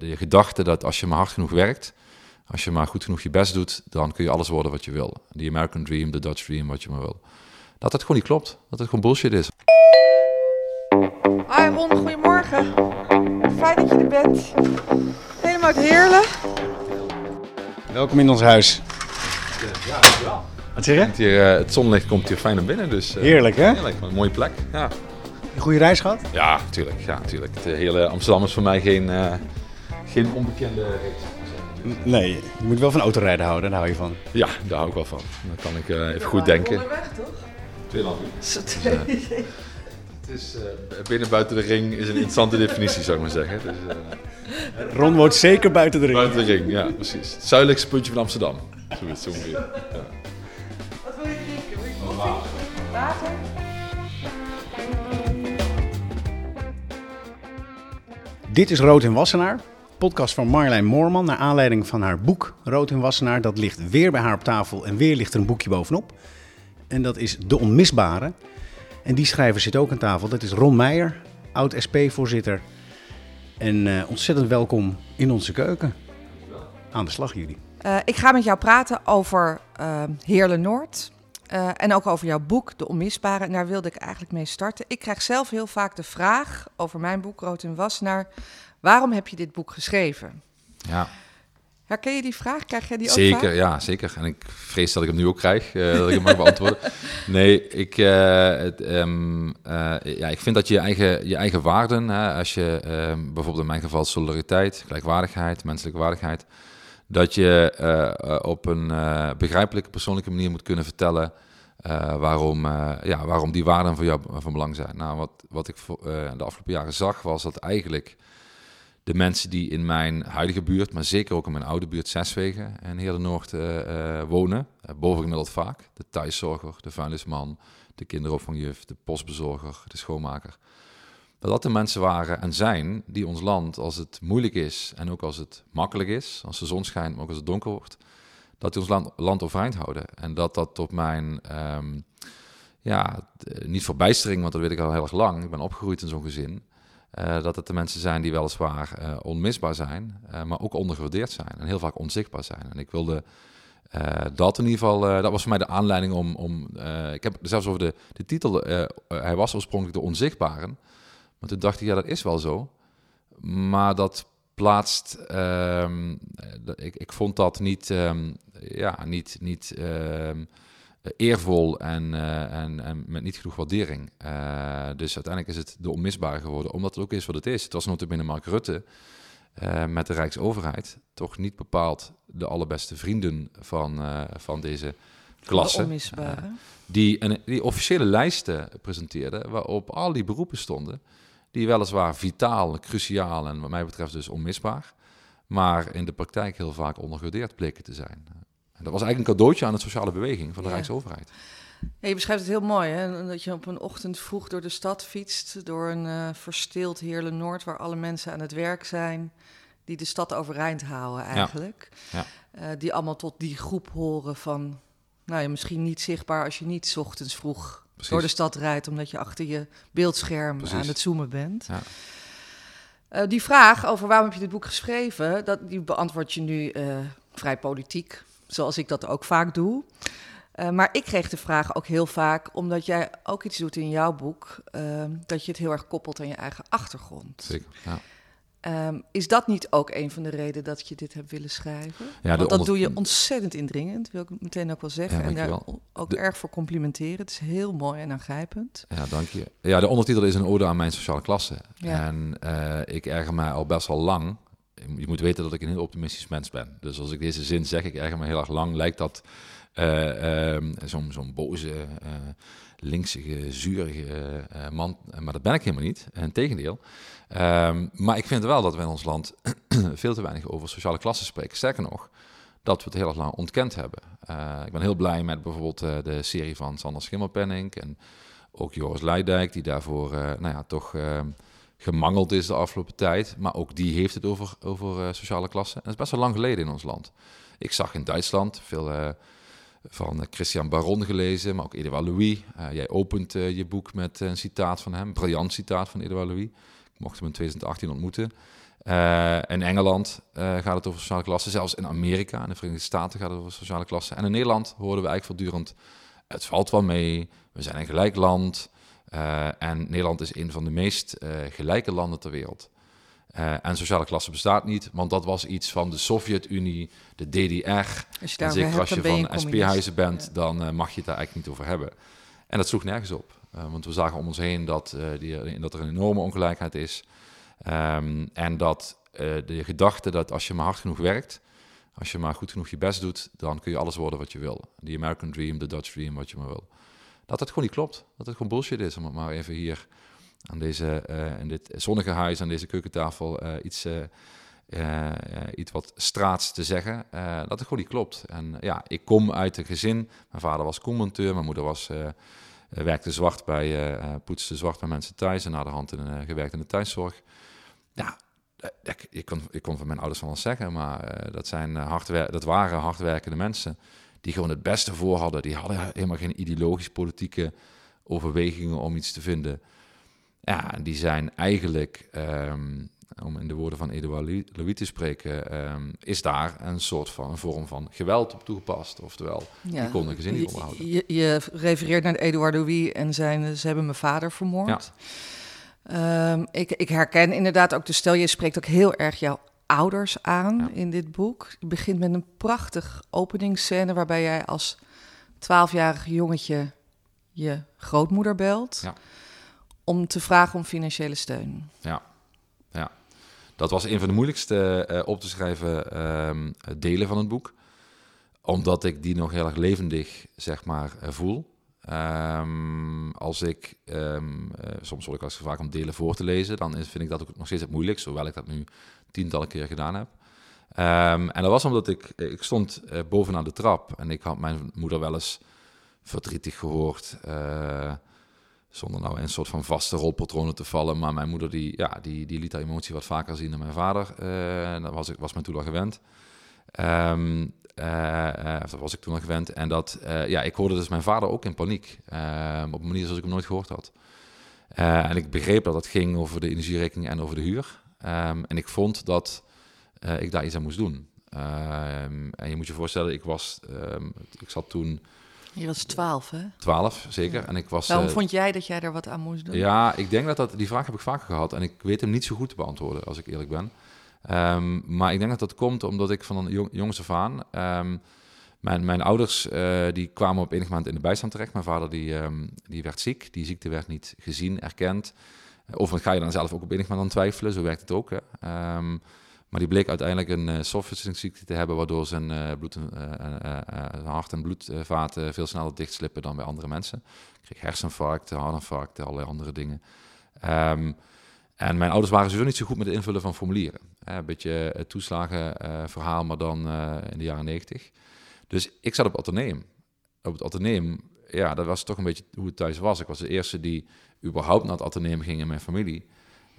De gedachte dat als je maar hard genoeg werkt, als je maar goed genoeg je best doet, dan kun je alles worden wat je wil. De American Dream, de Dutch Dream, wat je maar wil. Dat het gewoon niet klopt. Dat het gewoon bullshit is. Hi Ron, goedemorgen. Fijn dat je er bent. Helemaal uit Heerlen. Welkom in ons huis. Wat zeg je? Het, hier, eh, het zonlicht komt hier fijn naar binnen, dus... eh, Heerlijk, hè? Heerlijk, een mooie plek. Ja, Een goede reis gehad? ja natuurlijk. Ja, natuurlijk. Het hele Amsterdam is voor mij geen, eh, geen onbekende reeks. Nee, je moet wel van autorijden houden, daar hou je van. Ja, daar hou ik wel van. Dan kan ik eh, even goed denken. Onderweg toch? Tweeland. Zo Dus, eh, Het is eh, binnen buiten de ring is een interessante definitie, zou ik maar zeggen. Dus, eh, Ron woont zeker buiten de ring. buiten de ring, ja, precies. Het zuidelijkste puntje van Amsterdam. Zoiets, zo ongeveer. Ja. Wat wil je drinken? Wil je koffie? Water? Dit is Rood in Wassenaar, podcast van Marjolein Moorman naar aanleiding van haar boek Rood in Wassenaar. Dat ligt weer bij haar op tafel en weer ligt er een boekje bovenop. En dat is De Onmisbare. En die schrijver zit ook aan tafel. Dat is Ron Meijer, oud-SP-voorzitter. En eh, ontzettend welkom in onze keuken. Aan de slag jullie. Eh, ik ga met jou praten over uh, Heerlen Noord. en ook over jouw boek, De Onmisbare. En daar wilde ik eigenlijk mee starten. Ik krijg zelf heel vaak de vraag over mijn boek, Rood in Wassenaar. Waarom heb je dit boek geschreven? ja, Herken je die vraag? Krijg jij die ook zeker, ja, zeker. En ik vrees dat ik hem nu ook krijg, eh, dat ik hem mag beantwoorden. Nee, ik, eh, het, ehm, eh, ja, ik vind dat je je eigen, je eigen waarden, hè, als je ehm, bijvoorbeeld in mijn geval solidariteit, gelijkwaardigheid, menselijke waardigheid, dat je op een begrijpelijke, persoonlijke manier moet kunnen vertellen waarom, ja, waarom die waarden voor jou van belang zijn. Nou, wat, wat ik voor, de afgelopen jaren zag, was dat eigenlijk de mensen die in mijn huidige buurt, maar zeker ook in mijn oude buurt Zeswegen en Heerlen Noord eh, eh, wonen, uh, bovengemiddeld vaak, de thuiszorger, de vuilnisman, de kinderopvangjuf, de postbezorger, de schoonmaker, dat dat de mensen waren en zijn die ons land, als het moeilijk is en ook als het makkelijk is, als de zon schijnt, maar ook als het donker wordt, dat die ons land, land overeind houden. En dat dat op mijn, ehm, ja, niet verbijstering, want dat weet ik al heel erg lang, ik ben opgegroeid in zo'n gezin, eh, dat het de mensen zijn die weliswaar eh, onmisbaar zijn, eh, maar ook ondergewaardeerd zijn en heel vaak onzichtbaar zijn. En ik wilde dat in ieder geval, dat was voor mij de aanleiding om, om ik heb zelfs over de, de titel, hij was oorspronkelijk de onzichtbaren, maar toen dacht ik, ja dat is wel zo, maar dat plaatst, ehm, eh, ik, ik vond dat niet, ehm, ja, niet, niet ehm, eervol en, eh, en, en met niet genoeg waardering. Eh, dus uiteindelijk is het de onmisbare geworden, omdat het ook is wat het is. Het was notabene Mark Rutte eh, met de Rijksoverheid toch niet bepaald de allerbeste vrienden van, eh, van deze klasse. Die, een, die officiële lijsten presenteerde waarop al die beroepen stonden, die weliswaar vitaal, cruciaal en wat mij betreft dus onmisbaar, maar in de praktijk heel vaak ondergewaardeerd bleken te zijn. En dat was eigenlijk een cadeautje aan de sociale beweging van de Ja. Rijksoverheid. Ja, je beschrijft het heel mooi, hè? Dat je op een ochtend vroeg door de stad fietst, door een eh verstild Heerlen Noord, waar alle mensen aan het werk zijn, die de stad overeind houden eigenlijk. Ja. Eh, die allemaal tot die groep horen van, nou ja, misschien niet zichtbaar als je niet 's ochtends vroeg Precies. door de stad rijdt, omdat je achter je beeldscherm Precies. aan het zoomen bent. Ja. Eh, die vraag over waarom heb je dit boek geschreven, dat, die beantwoord je nu eh, vrij politiek, zoals ik dat ook vaak doe. Eh, maar ik kreeg de vraag ook heel vaak, omdat jij ook iets doet in jouw boek, eh, dat je het heel erg koppelt aan je eigen achtergrond. Zeker. Ja. Ehm, is dat niet ook een van de redenen dat je dit hebt willen schrijven? Ja, Want dat doe je ontzettend indringend, wil ik meteen ook wel zeggen. Ja, en daar ook De- erg voor complimenteren. Het is heel mooi en aangrijpend. Ja, dank je. Ja, de ondertitel is een ode aan mijn sociale klasse. Ja. En eh, ik erger mij al best wel lang. Je moet weten dat ik een heel optimistisch mens ben. Dus als ik deze zin zeg, ik erger me heel erg lang, lijkt dat eh, ehm, zo'n boze, eh linksige, zurige eh, man. Maar dat ben ik helemaal niet. Integendeel. Ehm maar ik vind wel dat we in ons land veel te weinig over sociale klasse spreken. Sterker nog, dat we het heel erg lang ontkend hebben. Ik ben heel blij met bijvoorbeeld de serie van Sander Schimmelpenninck en ook Joris Leidijk, die daarvoor nou ja, toch eh, gemangeld is de afgelopen tijd. Maar ook die heeft het over, over eh, sociale klasse. En dat is best wel lang geleden in ons land. Ik zag in Duitsland veel eh, van eh, Christian Baron gelezen, maar ook Edouard Louis. Jij opent je boek met een citaat van hem, briljant citaat van Edouard Louis. Ik mocht hem in 2018 ontmoeten. In Engeland gaat het over sociale klassen. Zelfs in Amerika, in de Verenigde Staten gaat het over sociale klassen. En in Nederland hoorden we eigenlijk voortdurend... het valt wel mee, we zijn een gelijk land... Uh, en Nederland is een van de meest gelijke landen ter wereld. en sociale klasse bestaat niet, want dat was iets van de Sovjet-Unie, de DDR. Als je en zeker als je van SP-huizen bent, ja. dan mag je het daar eigenlijk niet over hebben. En dat sloeg nergens op. want we zagen om ons heen dat, die, dat er een enorme ongelijkheid is... Um, en dat de gedachte dat als je maar hard genoeg werkt, als je maar goed genoeg je best doet, dan kun je alles worden wat je wil. De American Dream, de Dutch Dream, wat je maar wil. Dat het gewoon niet klopt. Dat het gewoon bullshit is, om het maar even hier aan deze, uh, in dit zonnige huis, aan deze keukentafel, uh, iets, iets wat straats te zeggen. dat het gewoon niet klopt. En ja, ik kom uit een gezin. Mijn vader was koelmonteur, mijn moeder was werkte zwart bij, poetste zwart bij mensen thuis en na de hand in, gewerkt in de thuiszorg. Ja, ik, kon, ik kon van mijn ouders van alles zeggen, maar dat, zijn hardwer dat waren hardwerkende mensen die gewoon het beste voor hadden. Die hadden helemaal geen ideologisch-politieke overwegingen om iets te vinden. Ja, die zijn eigenlijk, um, om in de woorden van Edouard Louis te spreken, um, is daar een soort van een vorm van geweld op toegepast. Oftewel, ja. die konden gezin niet onderhouden. Je, je, refereert naar Edouard Louis en zijn, ze hebben mijn vader vermoord. Ja. Um, ik, ik, herken inderdaad ook de stel, je spreekt ook heel erg jouw ouders aan ja. in dit boek. Je begint met een prachtig openingsscène waarbij jij als twaalfjarig jongetje je grootmoeder belt. Ja. Om te vragen om financiële steun. Ja, ja. Dat was een van de moeilijkste uh, op te schrijven um, delen van het boek. Omdat ik die nog heel erg levendig, zeg maar, uh, voel. Um, als ik, um, uh, soms word ik als gevraagd om delen voor te lezen, dan is, vind ik dat ook nog steeds het moeilijkst, hoewel ik dat nu tientallen keer gedaan heb. Um, en dat was omdat ik, ik stond uh, bovenaan de trap en ik had mijn moeder wel eens verdrietig gehoord. Uh, zonder nou een soort van vaste rolpatronen te vallen. Maar mijn moeder die, ja, die, die liet haar emotie wat vaker zien dan mijn vader. Uh, dat was, ik, was me toen al gewend. Um, dat was ik toen al gewend. En dat, ja, ik hoorde dus mijn vader ook in paniek. Uh, op een manier zoals ik hem nooit gehoord had. en ik begreep dat het ging over de energierekening en over de huur. Um, en ik vond dat ik daar iets aan moest doen. Um, en je moet je voorstellen, ik was, ik zat toen je was twaalf, hè? Twaalf, zeker. Ja. En ik was, Waarom uh, vond jij dat jij er wat aan moest doen? Ja, ik denk dat dat... Die vraag heb ik vaker gehad. En ik weet hem niet zo goed te beantwoorden, als ik eerlijk ben. Maar ik denk dat dat komt omdat ik van een jong, jongs af aan... Mijn, mijn ouders uh, die kwamen op enig moment in de bijstand terecht. Mijn vader die, um, die werd ziek. Die ziekte werd niet gezien, erkend. Overigens ga je dan zelf ook op enig moment aan twijfelen. Zo werkt het ook, hè. Maar die bleek uiteindelijk een uh, te hebben, waardoor zijn, uh, bloed, uh, hart- en bloedvaten veel sneller dichtslippen dan bij andere mensen. Ik kreeg herseninfarcten, hartinfarcten, allerlei andere dingen. Um, en mijn ouders waren sowieso niet zo goed met het invullen van formulieren. een beetje het toeslagenverhaal, maar dan in de jaren negentig. Dus ik zat op het. Op het ateneum, ja, dat was toch een beetje hoe het thuis was. Ik was de eerste die überhaupt naar het ateneum ging in mijn familie.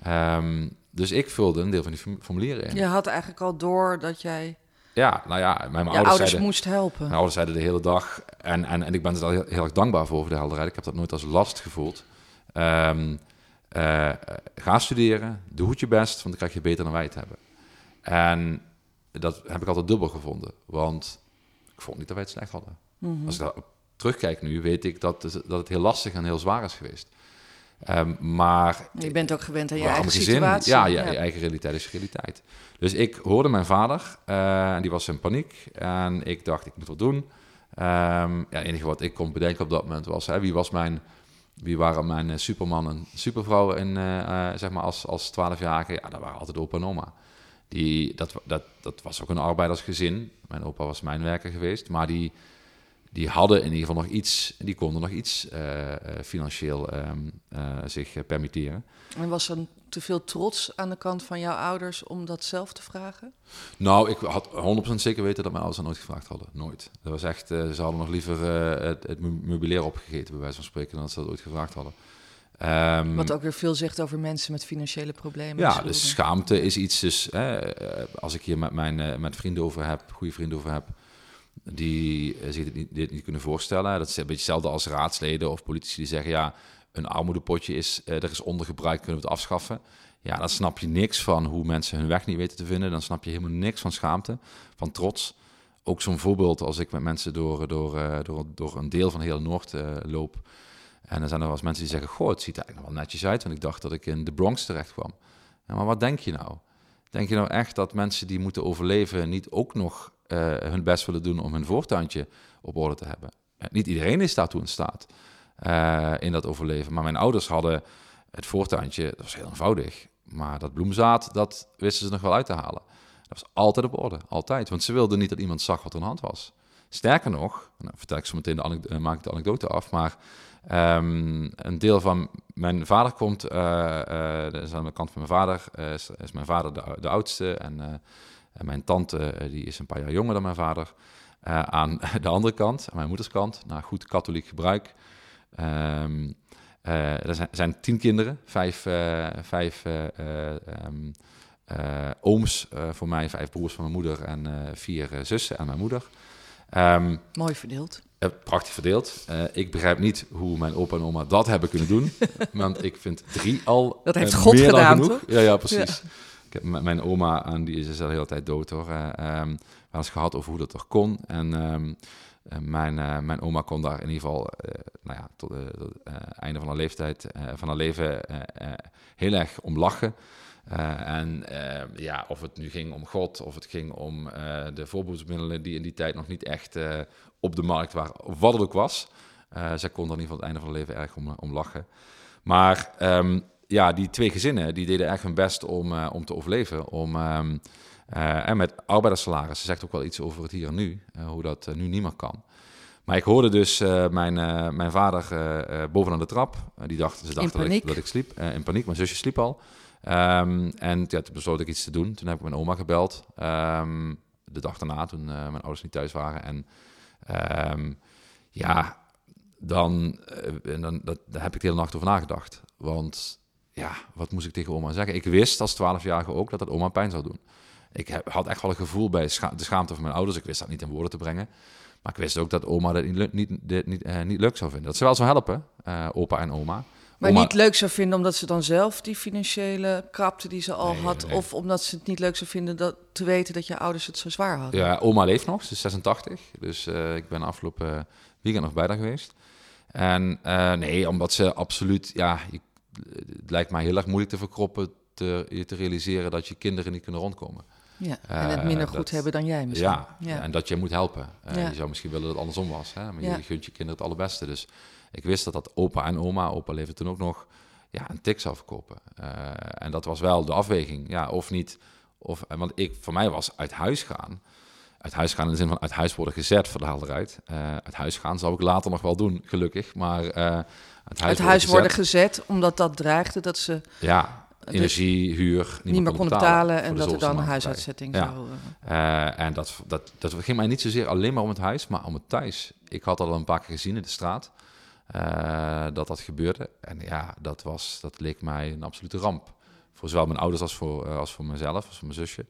Um, dus ik vulde een deel van die formulieren in. Je had eigenlijk al door dat jij... Ja, nou ja, mijn je ouders, ouders zeiden, moest helpen. Mijn ouders zeiden de hele dag, en, en, en ik ben er heel, heel erg dankbaar voor, voor de helderheid. Ik heb dat nooit als last gevoeld. Um, uh, ga studeren, doe goed je best, want dan krijg je beter dan wij het hebben. En dat heb ik altijd dubbel gevonden, want ik vond niet dat wij het slecht hadden. Mm -hmm. Als ik daar terugkijk nu, weet ik dat, dat het heel lastig en heel zwaar is geweest. Um, maar je bent ook gewend aan je eigen gezin, situatie. Ja, ja, je eigen realiteit is realiteit. Dus ik hoorde mijn vader, uh, die was in paniek. En ik dacht, ik moet wat doen. Um, ja, het enige wat ik kon bedenken op dat moment was, hè, wie, was mijn, wie waren mijn superman en supervrouw in, uh, uh, zeg maar als, als 12-jarige? Ja, dat waren altijd opa en oma. Die, dat, dat, dat was ook een arbeidersgezin. Mijn opa was mijnwerker geweest, maar die die hadden in ieder geval nog iets, die konden nog iets uh, financieel um, uh, zich permitteren. En was er te veel trots aan de kant van jouw ouders om dat zelf te vragen? Nou, ik had 100% zeker weten dat mijn ouders dat nooit gevraagd hadden. Nooit. Dat was echt, ze hadden nog liever het, het meubilair opgegeten, bij wijze van spreken, dan dat ze dat ooit gevraagd hadden. Um, Wat ook weer veel zegt over mensen met financiële problemen. Ja, dus schaamte is iets. Dus, als ik hier met mijn met vrienden over heb, goede vrienden over heb, die uh, zich dit niet, kunnen voorstellen. Dat is een beetje hetzelfde als raadsleden of politici die zeggen... ja, een armoedepotje is, uh, er is ondergebruikt, kunnen we het afschaffen. ja, dan snap je niks van hoe mensen hun weg niet weten te vinden. Dan snap je helemaal niks van schaamte, van trots. Ook zo'n voorbeeld als ik met mensen door, door, uh, door, door een deel van heel Noord loop. En dan zijn er wel eens mensen die zeggen, goh, het ziet er eigenlijk wel netjes uit. Want ik dacht dat ik in de Bronx terecht kwam. Maar wat denk je nou? Denk je nou echt dat mensen die moeten overleven niet ook nog uh, hun best willen doen om hun voortuintje op orde te hebben? niet iedereen is daartoe in staat in dat overleven. Maar mijn ouders hadden het voortuintje, dat was heel eenvoudig. Maar dat bloemzaad, dat wisten ze nog wel uit te halen. Dat was altijd op orde, altijd. Want ze wilden niet dat iemand zag wat er aan de hand was. Sterker nog, nou, vertel ik zo meteen de, maak ik de anekdote af, maar um, een deel van mijn vader komt, uh, uh, aan de kant van mijn vader, is, is, mijn vader de, de oudste en, en, mijn tante die is een paar jaar jonger dan mijn vader. aan de andere kant, aan mijn moeders kant, naar goed katholiek gebruik. Um, er zijn, zijn, tien kinderen, vijf, vijf um, uh, ooms voor mij, vijf broers van mijn moeder en vier zussen en mijn moeder. Um, Mooi verdeeld. prachtig verdeeld. ik begrijp niet hoe mijn opa en oma dat hebben kunnen doen. want ik vind drie al Dat heeft God meer gedaan, genoeg. Ja, ja, precies. Ja. Mijn oma, en die is al de hele tijd dood hoor. Um, wel eens gehad over hoe dat er kon. En um, mijn, mijn oma kon daar in ieder geval, nou ja, tot het einde van haar leeftijd, van haar leven, heel erg om lachen. En uh, ja, of het nu ging om God, of het ging om de voorbehoedsmiddelen die in die tijd nog niet echt op de markt waren, wat het ook was. zij kon er in ieder geval het einde van het leven erg om, om lachen. Maar ja, die twee gezinnen die deden echt hun best om, om te overleven. Om, um, en met arbeiderssalaris, ze zegt ook wel iets over het hier en nu, hoe dat nu niet meer kan. Maar ik hoorde dus mijn, mijn vader bovenaan de trap. die dacht, ze dacht dat ik, dat ik, sliep. in paniek, mijn zusje sliep al. Um, en ja, toen besloot ik iets te doen. Toen heb ik mijn oma gebeld. Um, de dag daarna, toen mijn ouders niet thuis waren. En ja, dan, dan dat, daar heb ik de hele nacht over nagedacht. Want ja, wat moest ik tegen oma zeggen? Ik wist als twaalfjarige ook dat dat oma pijn zou doen. Ik heb, had echt wel een gevoel bij scha de schaamte van mijn ouders. Ik wist dat niet in woorden te brengen. Maar ik wist ook dat oma dat niet, niet, niet, uh, niet leuk zou vinden. Dat ze wel zou helpen, opa en oma. Maar niet leuk zou vinden omdat ze dan zelf die financiële krapte die ze al had. Of omdat ze het niet leuk zou vinden dat, te weten dat je ouders het zo zwaar hadden. Ja, oma leeft nog, ze is 86. Dus uh, ik ben afgelopen weekend nog bij haar geweest. En uh, nee, omdat ze absoluut, ja, je, het lijkt mij heel erg moeilijk te verkroppen te, je te realiseren dat je kinderen niet kunnen rondkomen. Ja, en het minder uh, goed hebben dan jij misschien. Ja, ja, en dat je moet helpen. Ja. Je zou misschien willen dat het andersom was, hè? maar je gunt je kinderen het allerbeste. Dus ik wist dat dat opa en oma, opa leefde toen ook nog, ja, een tik zou verkopen. Uh, en dat was wel de afweging, ja, of niet. Of, want ik, voor mij was uit huis gaan, uit huis gaan in de zin van uit huis worden gezet, de helderheid. Uh, uit huis gaan zou ik later nog wel doen, gelukkig, maar uh, uit huis, uit huis worden, gezet, omdat dat dreigde dat ze... Ja, energie, huur, niet, meer konden betalen, betalen en dat er dan een huisuitzetting ja. zou... Uh, en dat, dat, dat ging mij niet zozeer alleen maar om het huis, maar om het thuis. Ik had dat al een paar keer gezien in de straat. Dat dat gebeurde. En ja, dat, was, dat leek mij een absolute ramp. Voor zowel mijn ouders als voor, als voor mezelf, als voor mijn zusje.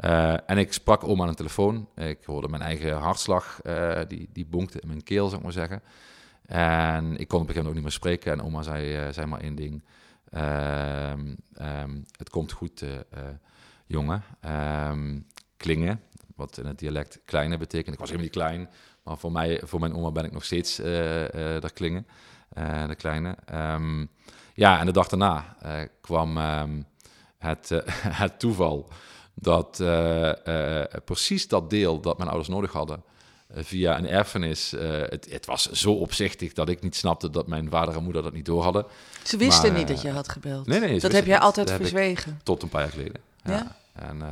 Uh, en ik sprak oma aan de telefoon. Ik hoorde mijn eigen hartslag, die, die bonkte in mijn keel, zou ik maar zeggen. En ik kon op een gegeven moment ook niet meer spreken. En oma zei, zei maar één ding. Um, het komt goed, jongen. Ehm, klingen, wat in het dialect kleine betekent. Ik was helemaal niet klein. Maar voor, mij, voor mijn oma ben ik nog steeds daar klingen, de kleine. Ja, en de dag daarna kwam het, het toeval dat precies dat deel dat mijn ouders nodig hadden, via een erfenis. het, het, was zo opzichtig dat ik niet snapte dat mijn vader en moeder dat niet door hadden. Ze wisten maar, niet dat je had gebeld. Nee, nee. Dat heb jij altijd verzwegen. Tot een paar jaar geleden. Ja. ja? En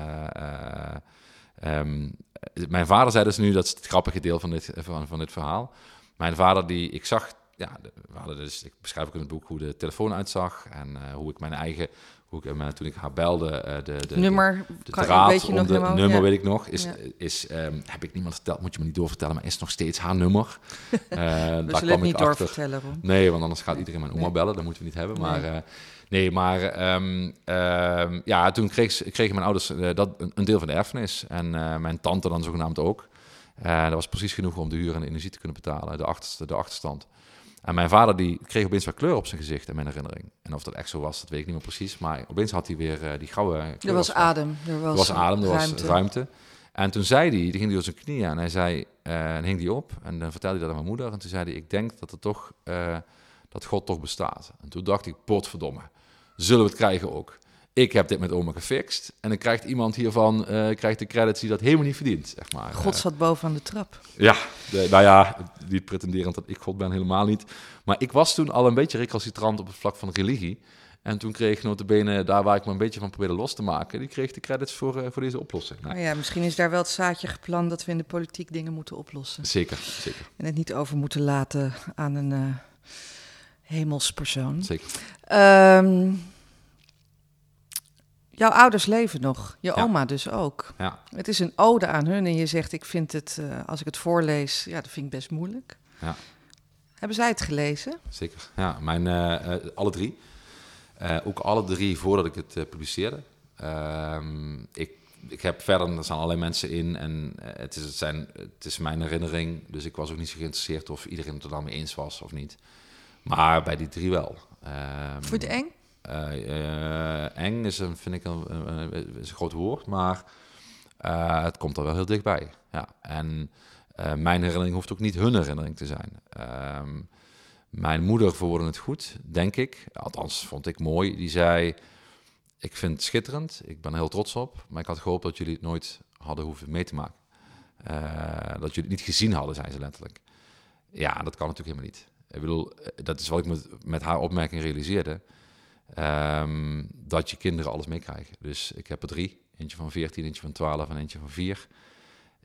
um, mijn vader zei dus nu, dat is het grappige deel van dit, van, van dit verhaal. Mijn vader, die ik zag, ja, we hadden dus, ik beschrijf ook in het boek hoe de telefoon uitzag en uh, hoe ik mijn eigen, hoe ik, uh, toen ik haar belde, uh, de, de, nummer, de, de draad weet je nog de nummer, nummer ja. weet ik nog, is, ja. is um, heb ik niemand verteld, moet je me niet doorvertellen, maar is nog steeds haar nummer. we daar zullen het niet doorvertellen, Nee, want anders gaat iedereen mijn oma nee. bellen, dat moeten we niet hebben, nee. maar... Nee, maar um, um, ja, toen kreeg, kregen mijn ouders uh, dat, een deel van de erfenis. En uh, mijn tante dan zogenaamd ook. Dat was precies genoeg om de huur en de energie te kunnen betalen, de, achterste, de achterstand. En mijn vader die kreeg opeens wat kleur op zijn gezicht in mijn herinnering. En of dat echt zo was, dat weet ik niet meer precies. Maar opeens had hij weer uh, die gouden kleur. Er was adem. Er was, er was adem, er ruimte. was ruimte. En toen zei hij, die ging hij door zijn knieën en hij zei, uh, en hing die op. En dan vertelde hij dat aan mijn moeder. En toen zei hij, ik denk dat er toch, uh, dat God toch bestaat. En toen dacht ik, potverdomme, zullen we het krijgen ook? Ik heb dit met oma gefixt. En dan krijgt iemand hiervan uh, krijgt de credits die dat helemaal niet verdient, zeg maar. God zat boven aan de trap. Ja, de, nou ja, niet pretenderend dat ik God ben, helemaal niet. Maar ik was toen al een beetje recalcitrant op het vlak van religie. En toen kreeg notabene, daar waar ik me een beetje van probeerde los te maken, die kreeg de credits voor, uh, voor deze oplossing. Nou. ja, misschien is daar wel het zaadje geplant dat we in de politiek dingen moeten oplossen. Zeker, zeker. En het niet over moeten laten aan een uh, hemelspersoon. Zeker. Um, jouw ouders leven nog, je Ja. oma dus ook. Ja, Het is een ode aan hun en je zegt, ik vind het, uh, als ik het voorlees, ja, dat vind ik best moeilijk. Ja. Hebben zij het gelezen? zeker. Ja, mijn, uh, uh, alle drie. Uh, ook alle drie voordat ik het publiceerde. Ehm, ik, ik heb verder, er staan allerlei mensen in en het, is, het, zijn, het is mijn herinnering. Dus ik was ook niet zo geïnteresseerd of iedereen het er dan mee eens was of niet. Maar bij die drie wel. Um, Vond je het eng? Uh, eng is een, vind ik een, groot woord, maar uh, het komt er wel heel dichtbij. Ja. En mijn herinnering hoeft ook niet hun herinnering te zijn. Um, mijn moeder verwoordde het goed, denk ik. Althans, vond ik mooi. Die zei, ik vind het schitterend, ik ben er heel trots op, maar ik had gehoopt dat jullie het nooit hadden hoeven mee te maken. Dat jullie het niet gezien hadden, zei ze letterlijk. Ja, dat kan natuurlijk helemaal niet. Ik bedoel, dat is wat ik met, met haar opmerking realiseerde. Um, dat je kinderen alles meekrijgen. Dus ik heb er drie. Eentje van 14, eentje van 12 en eentje van 4.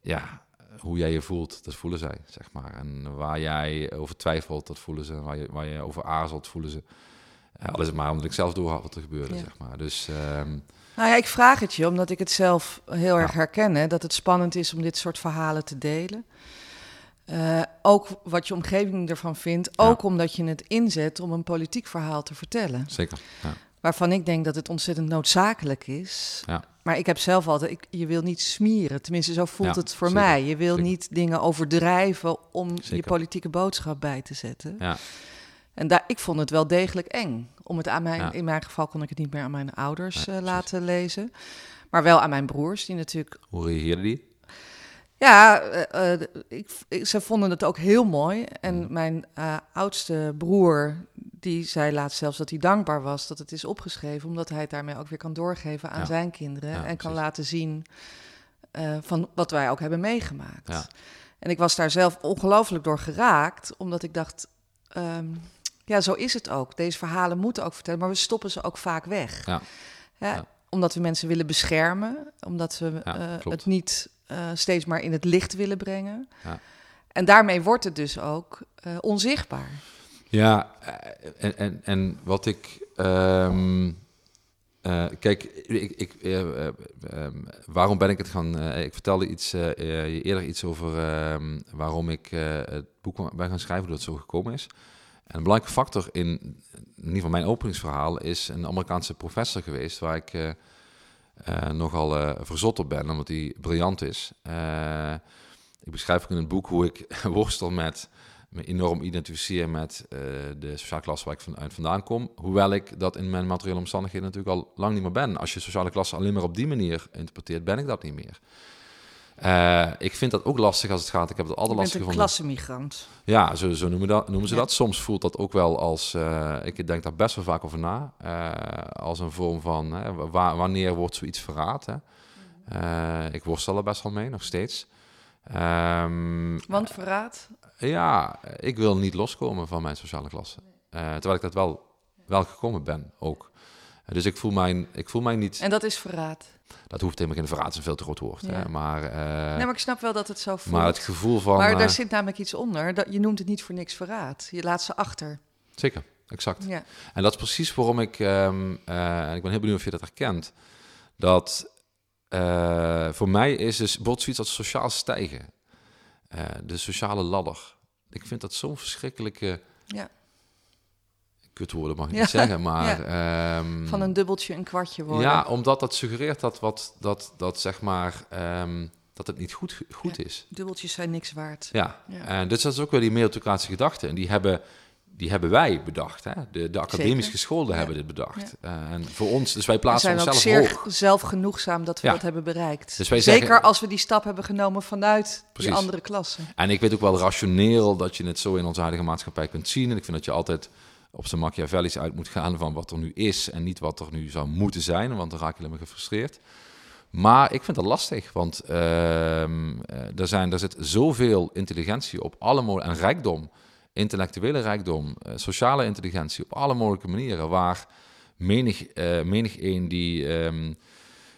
Ja, hoe jij je voelt, dat voelen zij, zeg maar. En waar jij over twijfelt, dat voelen ze. Waar je, waar je over aarzelt, voelen ze. Uh, al is het maar omdat ik zelf door had wat er gebeurde, ja. zeg maar. Dus... Um, nou ja, ik vraag het je, omdat ik het zelf heel erg herken. Hè, dat het spannend is om dit soort verhalen te delen. Uh, ook wat je omgeving ervan vindt. Ja. Ook omdat je het inzet om een politiek verhaal te vertellen. Zeker. Ja. Waarvan ik denk dat het ontzettend noodzakelijk is. Ja. Maar ik heb zelf altijd, ik, je wil niet smieren. Tenminste, zo voelt het voor zeker. mij. Je wil Zeker. niet dingen overdrijven om je politieke boodschap bij te zetten. Ja. En daar, ik vond het wel degelijk eng. Om het aan mijn. In mijn geval kon ik het niet meer aan mijn ouders Nee, eh, laten lezen. Maar wel aan mijn broers, die natuurlijk Hoe reageerde die? Ja, eh, eh, ik, ik- ze vonden het ook heel mooi. En mijn eh, oudste broer, die zei laatst zelfs dat hij dankbaar was dat het is opgeschreven, omdat hij het daarmee ook weer kan doorgeven aan Ja. zijn kinderen. Ja, en kan laten zien van wat wij ook hebben meegemaakt. Ja. En ik was daar zelf ongelooflijk door geraakt, omdat ik dacht. ehm, ja, zo is het ook. Deze verhalen moeten ook vertellen, maar we stoppen ze ook vaak weg. Ja. Omdat we mensen willen beschermen, omdat we Ja, het niet eh, steeds maar in het licht willen brengen. Ja. En daarmee wordt het dus ook eh, onzichtbaar. Ja, eh, en, en, en wat ik. ehm, eh, kijk, ik, ik, eh, eh, ehm, waarom ben ik het gaan. ik vertelde iets, je eerder iets over ehm, waarom ik het boek ben gaan schrijven, hoe dat zo gekomen is. En een belangrijke factor in, in ieder geval mijn openingsverhaal, is een Amerikaanse professor geweest waar ik nogal eh, verzot op ben, omdat hij briljant is. Eh, ik beschrijf ook in het boek hoe ik worstel met me enorm identificeer met eh, de sociale klasse waar ik vanuit vandaan kom. Hoewel ik dat in mijn materiële omstandigheden natuurlijk al lang niet meer ben. Als je sociale klasse alleen maar op die manier interpreteert, ben ik dat niet meer. Eh, ik vind dat ook lastig als het gaat. Ik heb het altijd lastig een gevonden. klassemigrant. Ja, zo, zo noemen, dat, noemen ze Ja. dat. Soms voelt dat ook wel als, eh, ik denk daar best wel vaak over na, eh, als een vorm van, wanneer wordt zoiets verraad? Hè? Ik worstel er best wel mee, nog steeds. Ehm, Want verraad. ja, ik wil niet loskomen van mijn sociale klasse. Terwijl ik dat wel, wel gekomen ben ook. Dus ik voel, mij, ik voel mij niet... En dat is verraad. Dat hoeft helemaal geen verraad, is een veel te groot woord. Ja. Hè? Maar, eh, nee, maar ik snap wel dat het zo voelt. maar het gevoel van... Maar eh, daar zit namelijk iets onder. Dat, je noemt het niet voor niks verraad. Je laat ze achter. Zeker, exact. Ja. En dat is precies waarom ik, ehm, eh, en ik ben heel benieuwd of je dat herkent, dat eh, voor mij is dus bijvoorbeeld zoiets als sociaal stijgen, Eh, de sociale ladder. Ik vind dat zo'n verschrikkelijke, Ja. Kutwoorden mag ik Ja, niet zeggen, maar... ja. ehm, Van een dubbeltje een kwartje worden. ja, omdat dat suggereert dat, wat, dat, dat zeg maar, ehm, dat het niet goed, goed Ja. is. Dubbeltjes zijn niks waard. Ja, en dus dat is ook weer die meritocratische gedachte. En die hebben, die hebben wij bedacht. Hè? De, de academisch Zeker. hebben dit bedacht. Eh, en voor ons, dus wij We plaatsen zijn ook zeer hoog. zelfgenoegzaam dat we dat hebben bereikt. Dus wij Zeker zeggen- als we die stap hebben genomen vanuit die andere klassen. En ik weet ook wel rationeel dat je het zo in onze huidige maatschappij kunt zien. En ik vind dat je altijd op zijn Machiavellisch uit moet gaan van wat er nu is en niet wat er nu zou moeten zijn, want dan raak je helemaal gefrustreerd. Maar ik vind dat lastig, want ehm, eh, er, zijn, er zit zoveel intelligentie op alle mogelijke en rijkdom, intellectuele rijkdom, eh, sociale intelligentie op alle mogelijke manieren, waar menig, eh menig een die, ehm,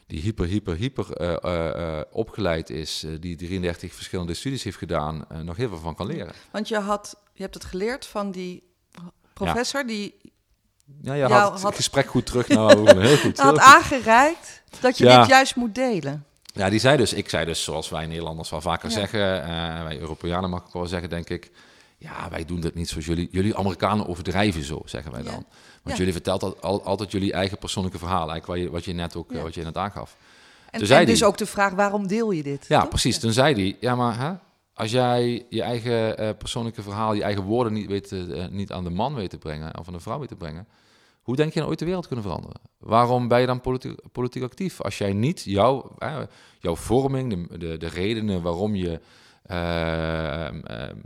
die hyper, hyper, hyper opgeleid is, die 33 verschillende studies heeft gedaan, nog heel veel van kan leren. Want je, had, je hebt het geleerd van die professor die Ja, je had het gesprek goed terug naar Owen. Heel goed. had aangereikt dat je Ja. dit juist moet delen. Ja, die zei dus, ik zei dus, zoals wij Nederlanders wel vaker Ja. zeggen, eh, wij Europeanen mag ik wel zeggen, denk ik, ja, wij doen dat niet zoals jullie. Jullie Amerikanen overdrijven zo, zeggen wij Ja. dan. Want jullie vertelt al, al- altijd jullie eigen persoonlijke verhaal, eigenlijk wat je, wat je net ook, eh, wat je net aangaf. En, Toen zei en dus die- ook de vraag, waarom deel je dit? Ja, toch? precies. Toen zei hij, ja, maar hè, als jij je eigen eh, persoonlijke verhaal, je eigen woorden niet, weet, eh, niet aan de man weet te brengen, of aan de vrouw weet te brengen, hoe denk je nou ooit de wereld kunnen veranderen? Waarom ben je dan politiek, actief? Als jij niet jouw, eh, jouw vorming, de, de, de redenen waarom je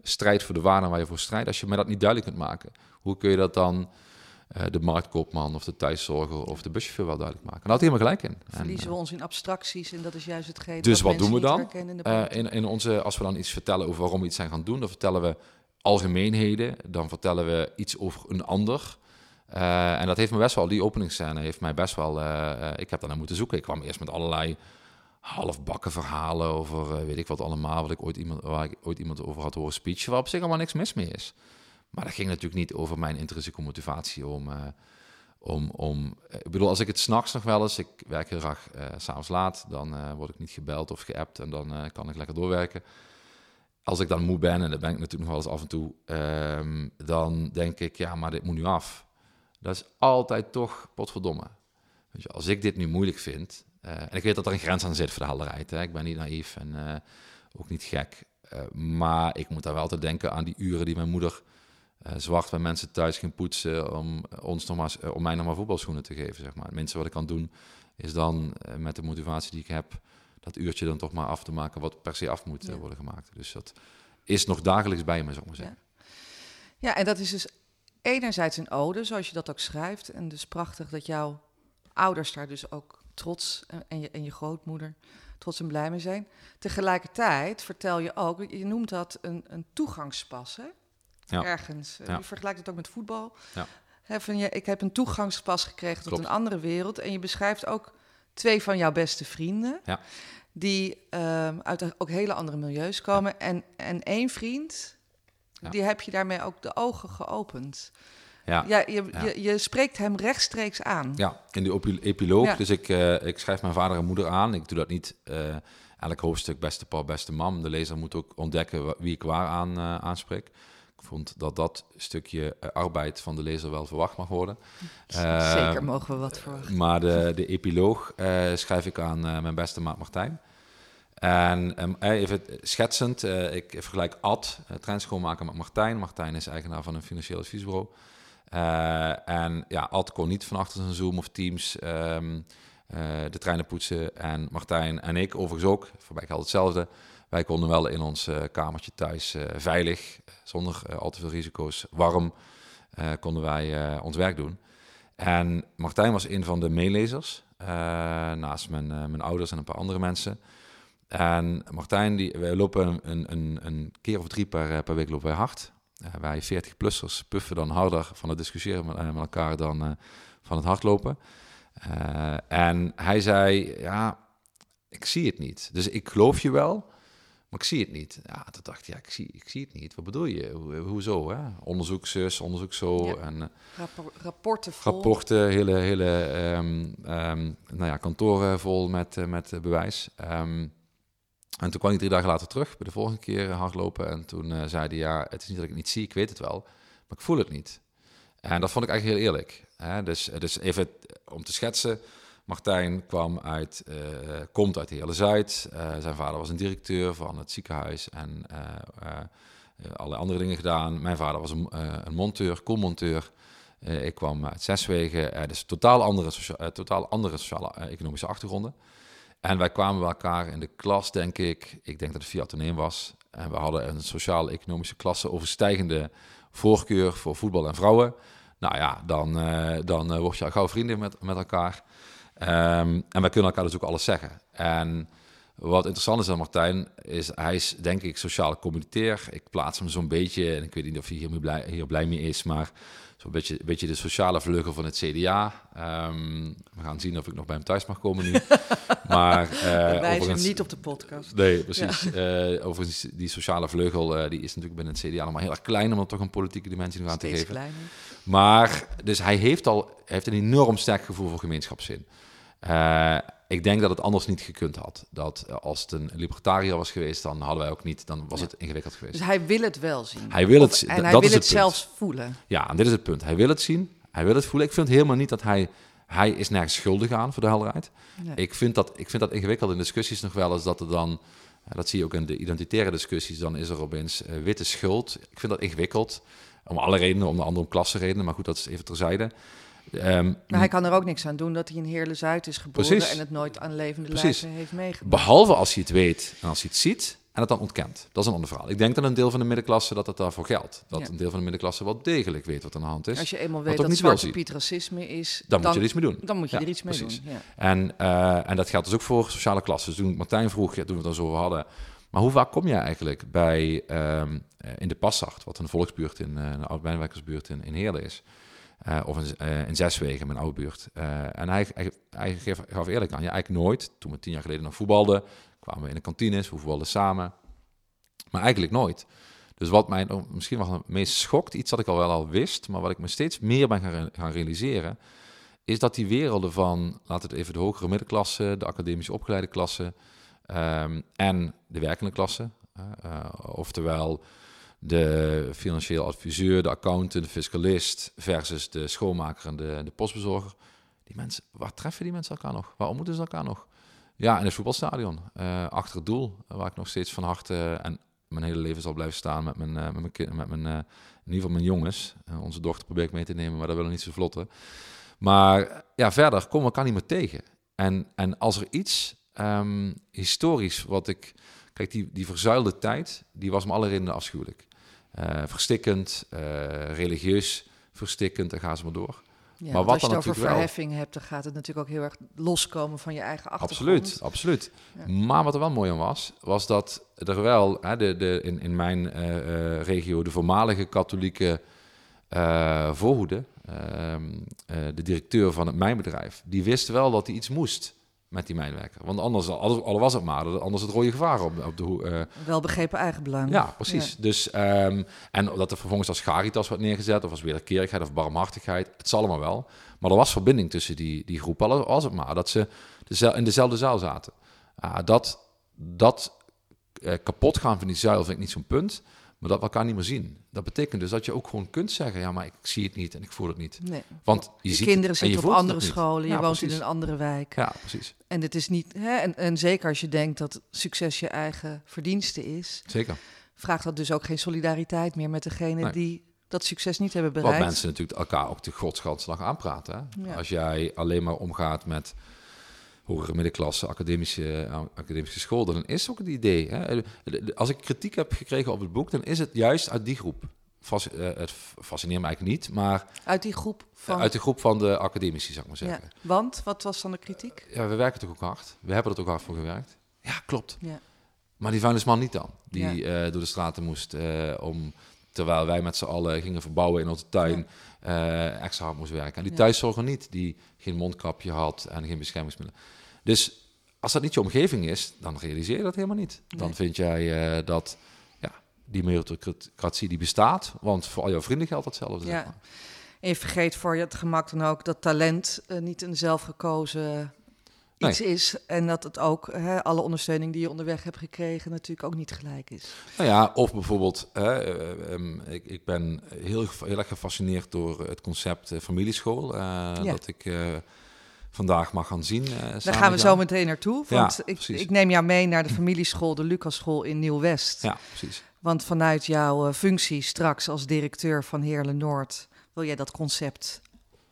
strijdt voor de waarden waar je voor strijdt, als je mij dat niet duidelijk kunt maken, hoe kun je dat dan eh, de marktkoopman of de thuiszorger of de buschauffeur wel duidelijk maken? En daar had hij helemaal gelijk in. En, Verliezen eh, we ons in abstracties en dat is juist hetgeen Dus wat doen we dan? in de Eh, in, in onze, als we dan iets vertellen over waarom we iets zijn gaan doen, dan vertellen we algemeenheden. Dan vertellen we iets over een ander. Eh, en dat heeft me best wel, die openingsscène heeft mij best wel, eh, eh, ik heb daarnaar moeten zoeken. Ik kwam eerst met allerlei halfbakken verhalen over, eh, weet ik wat allemaal, wat ik ooit iemand, waar ik ooit iemand over had horen speechen, waar op zich allemaal niks mis mee is. Maar dat ging natuurlijk niet over mijn intrinsieke motivatie om, eh, om, om eh, ik bedoel, als ik het s'nachts nog wel eens, ik werk heel graag s s'avonds laat, dan word ik niet gebeld of geappt en dan kan ik lekker doorwerken. Als ik dan moe ben, en dat ben ik natuurlijk nog wel eens af en toe, ehm, dan denk ik, ja, maar dit moet nu af. Dat is altijd toch potverdomme. Weet als ik dit nu moeilijk vind, en ik weet dat er een grens aan zit voor de helderheid, hè, ik ben niet naïef en ook niet gek, maar ik moet daar wel altijd denken aan die uren die mijn moeder eh, zwart bij mensen thuis ging poetsen om, ons nog maar, eh, om mij nog maar voetbalschoenen te geven. Zeg maar. Het minste wat ik kan doen is dan eh, met de motivatie die ik heb, dat uurtje dan toch maar af te maken wat per se af moet Ja. worden gemaakt. Dus dat is nog dagelijks bij me, zou ik maar zeggen. Ja, en dat is dus enerzijds een ode, zoals je dat ook schrijft. En dus prachtig dat jouw ouders daar dus ook trots, en- en je, en je grootmoeder, trots en blij mee zijn. Tegelijkertijd vertel je ook, je noemt dat een, een toegangspas, hè? Ja. Ergens. Eh, Ja. Je vergelijkt het ook met voetbal. Ja. Van je, ik heb een toegangspas gekregen tot een andere wereld. En je beschrijft ook twee van jouw beste vrienden. Ja. Die ehm, uit ook hele andere milieus komen. En, en één vriend, die heb je daarmee ook de ogen geopend. Ja. Ja, je, Ja. Je, je spreekt hem rechtstreeks aan. Ja, in die epiloog. Ja. Dus ik, eh, ik schrijf mijn vader en moeder aan. Ik doe dat niet eh, elk hoofdstuk beste pa, beste mam. De lezer moet ook ontdekken wie ik waar aan aanspreek. Vond dat dat stukje eh, arbeid van de lezer wel verwacht mag worden. Zeker mogen we wat verwachten. Maar de, de epiloog eh, schrijf ik aan eh, mijn beste maat Martijn. En ehm, eh, even schetsend, ik vergelijk Ad, treinschoonmaker, met Martijn. Martijn is eigenaar van een financieel adviesbureau. En ja, Ad kon niet van achter zijn Zoom of Teams ehm, eh, de treinen poetsen. En Martijn en ik overigens ook, voor mij geldt hetzelfde. Wij konden wel in ons eh, kamertje thuis eh, veilig, zonder eh, al te veel risico's, warm, konden wij ons werk doen. En Martijn was een van de meelezers, naast mijn, mijn ouders en een paar andere mensen. En Martijn, die, wij lopen een, een, een keer of drie per, per week lopen wij hard. Wij 40-plussers puffen dan harder van het discussiëren met, elkaar dan van het hardlopen. En hij zei, ja, ik zie het niet. Dus ik geloof je wel, maar ik zie het niet. Ja, toen dacht ik, ja, ik zie, ik zie het niet. Wat bedoel je? Hoe, hoezo? Hè? Onderzoek zus, onderzoek zo. Ja. En, eh, Rappor- rapporten vol. rapporten, hele, hele ehm, ehm, nou ja, kantoren vol met, eh, met eh, bewijs. Ehm, en toen kwam hij drie dagen later terug, bij de volgende keer hardlopen. En toen eh, zei hij, ja, het is niet dat ik het niet zie, ik weet het wel, maar ik voel het niet. En dat vond ik eigenlijk heel eerlijk. Hè? Dus, dus even om te schetsen, Martijn kwam uit, eh, komt uit de hele Zuid. Eh, zijn vader was een directeur van het ziekenhuis en eh, eh, alle andere dingen gedaan. Mijn vader was een, een monteur, koelmonteur. ik kwam uit Zeswegen. dus totaal andere, totaal andere sociale economische achtergronden. En wij kwamen bij elkaar in de klas, denk ik. Ik denk dat het via toneel was. En we hadden een sociaal-economische klasse overstijgende voorkeur voor voetbal en vrouwen. Nou ja, dan, uh, dan uh, word je gauw vrienden met, met elkaar. Um, en wij kunnen elkaar dus ook alles zeggen. En wat interessant is aan Martijn, is hij is denk ik sociaal communitair. Ik plaats hem zo'n beetje, en ik weet niet of hij hier blij, hier blij mee is, maar zo'n beetje, beetje de sociale vleugel van het CDA. Um, ehm, we gaan zien of ik nog bij hem thuis mag komen nu. maar uh, overigens, niet op de podcast. Nee, precies. Ja. Uh, overigens, die sociale vleugel, uh, die is natuurlijk binnen het CDA allemaal heel erg klein om er toch een politieke dimensie nog aan te geven. Kleiner. Maar dus hij heeft al heeft een enorm sterk gevoel voor gemeenschapszin. Ik denk dat het anders niet gekund had. Dat uh, als het een libertariër was geweest, dan hadden wij ook niet, dan was het ingewikkeld geweest. Dus hij wil het wel zien. Hij wil het. En hij dat wil het, het zelfs voelen. Ja, en dit is het punt. Hij wil het zien. Hij wil het voelen. Ik vind helemaal niet dat hij hij is nergens schuldig aan, voor de helderheid. Nee. Ik, vind dat, ik vind dat ingewikkeld in discussies nog wel eens dat er dan, dat zie je ook in de identitaire discussies, dan is er opeens uh, witte schuld. Ik vind dat ingewikkeld. Om alle redenen, om de andere klassenredenen, maar goed, dat is even terzijde. Um, maar hij kan er ook niks aan doen dat hij in Heerle Zuid is geboren precies. en het nooit aan levende lijven heeft meegemaakt. Behalve als hij het weet en als hij het ziet en het dan ontkent. Dat is een ander verhaal. Ik denk dat een deel van de middenklasse dat het daarvoor geldt. Dat een deel van de middenklasse wel degelijk weet wat aan de hand is. Als je eenmaal weet dat niet Zwarte Piet racisme is, dan, moet je er iets mee doen. Dan moet je er iets mee precies. doen. Ja. En, uh, en dat geldt dus ook voor sociale klassen. Dus toen Martijn vroeg, toen we het dan zo hadden, maar hoe vaak kom je eigenlijk bij um, in de Passacht, wat een volksbuurt in uh, een oud-mijnwerkersbuurt in, in Heerlen is? Uh, of in, uh, in mijn oude buurt. Uh, en hij, gaf, eerlijk aan, ja, eigenlijk nooit. Toen we tien jaar geleden nog voetbalden, kwamen we in de kantines, we voetbalden samen. Maar eigenlijk nooit. Dus wat mij misschien wel het meest schokt, iets dat ik al wel al wist, maar wat ik me steeds meer ben gaan, gaan realiseren, is dat die werelden van, laten we het even de hogere middenklasse, de academisch opgeleide klasse um, en de werkende klasse, oftewel de financieel adviseur, de accountant, de fiscalist versus de schoonmaker en de, postbezorger. Die mensen, waar treffen die mensen elkaar nog? Waar ontmoeten ze elkaar nog? Ja, in het voetbalstadion, uh, achter het doel, waar ik nog steeds van harte en mijn hele leven zal blijven staan met mijn, uh, met mijn, met mijn uh, in ieder geval mijn jongens. onze dochter probeer ik mee te nemen, maar dat wil niet zo vlotten. Maar ja, verder komen we elkaar niet meer tegen. En, en als er iets um, historisch wat ik... Kijk, die, die verzuilde tijd, die was me alle redenen afschuwelijk. Uh, verstikkend, uh, religieus verstikkend en ga ze maar door. Ja, maar wat als je dan het over verheffing wel... hebt, dan gaat het natuurlijk ook heel erg loskomen van je eigen achtergrond. Absoluut, absoluut. Ja. Maar wat er wel mooi aan was, was dat er wel hè, de, de, in, in mijn uh, regio de voormalige katholieke voorhoede, ehm, de directeur van het mijnbedrijf, die wist wel dat hij iets moest met die mijnwerker. Want anders, al was het maar, anders het rode gevaar op, op de uh, Wel begrepen eigenbelang. Ja, precies. Dus, um, en dat er vervolgens als Caritas wordt neergezet, of als wederkerigheid of barmhartigheid, het zal allemaal wel. Maar er was verbinding tussen die, die groepen, al was het maar, dat ze in dezelfde zaal zaten. Uh, dat dat uh, kapot gaan van die zuil vind ik niet zo'n punt maar dat we elkaar niet meer zien. Dat betekent dus dat je ook gewoon kunt zeggen, ja, maar ik zie het niet en ik voel het niet. Nee. Want je, ziet kinderen zitten op andere scholen, je woont in een andere wijk. Ja, precies. En het is niet, hè, en, en zeker als je denkt dat succes je eigen verdienste is. Zeker. Vraagt dat dus ook geen solidariteit meer met degene die dat succes niet hebben bereikt. Wat mensen natuurlijk elkaar ook de godsgrondslag aanpraten. Hè? Als jij alleen maar omgaat met hogere middenklasse, academische, eh, academische school, dan is ook het idee. Hè? Als ik kritiek heb gekregen op het boek, dan is het juist uit die groep. Fas, uh, het fascineert me eigenlijk niet, maar... Uit die groep van... Uit de groep van de academici, zou ik maar zeggen. Ja, want, wat was dan de kritiek? Ja, we werken toch ook hard. We hebben er ook hard voor gewerkt. Ja, klopt. Ja. Maar die vuilnisman niet dan. Die ja. door de straten moest om... Terwijl wij met z'n allen gingen verbouwen in onze tuin... Ja. extra hard moest werken. En die thuiszorger niet, die geen mondkapje had en geen beschermingsmiddelen. Dus als dat niet je omgeving is, dan realiseer je dat helemaal niet. Dan vind jij uh, dat ja, die meritocratie die bestaat, want voor al jouw vrienden geldt hetzelfde. Ja. Zeg maar. En je vergeet voor je het gemak dan ook dat talent uh, niet een zelfgekozen iets is. En dat het ook, hè, alle ondersteuning die je onderweg hebt gekregen, natuurlijk ook niet gelijk is. Nou ja, of bijvoorbeeld, hè, um, ik, ik, ben heel, heel erg gefascineerd door het concept uh, familieschool. Ja. Dat ik vandaag mag gaan zien. Daar gaan we zo meteen naartoe. Want ik, ik, neem jou mee naar de familieschool, de Lucaschool in Nieuw-West. Ja, precies. Want vanuit jouw eh, functie straks als directeur van Heerlen Noord wil jij dat concept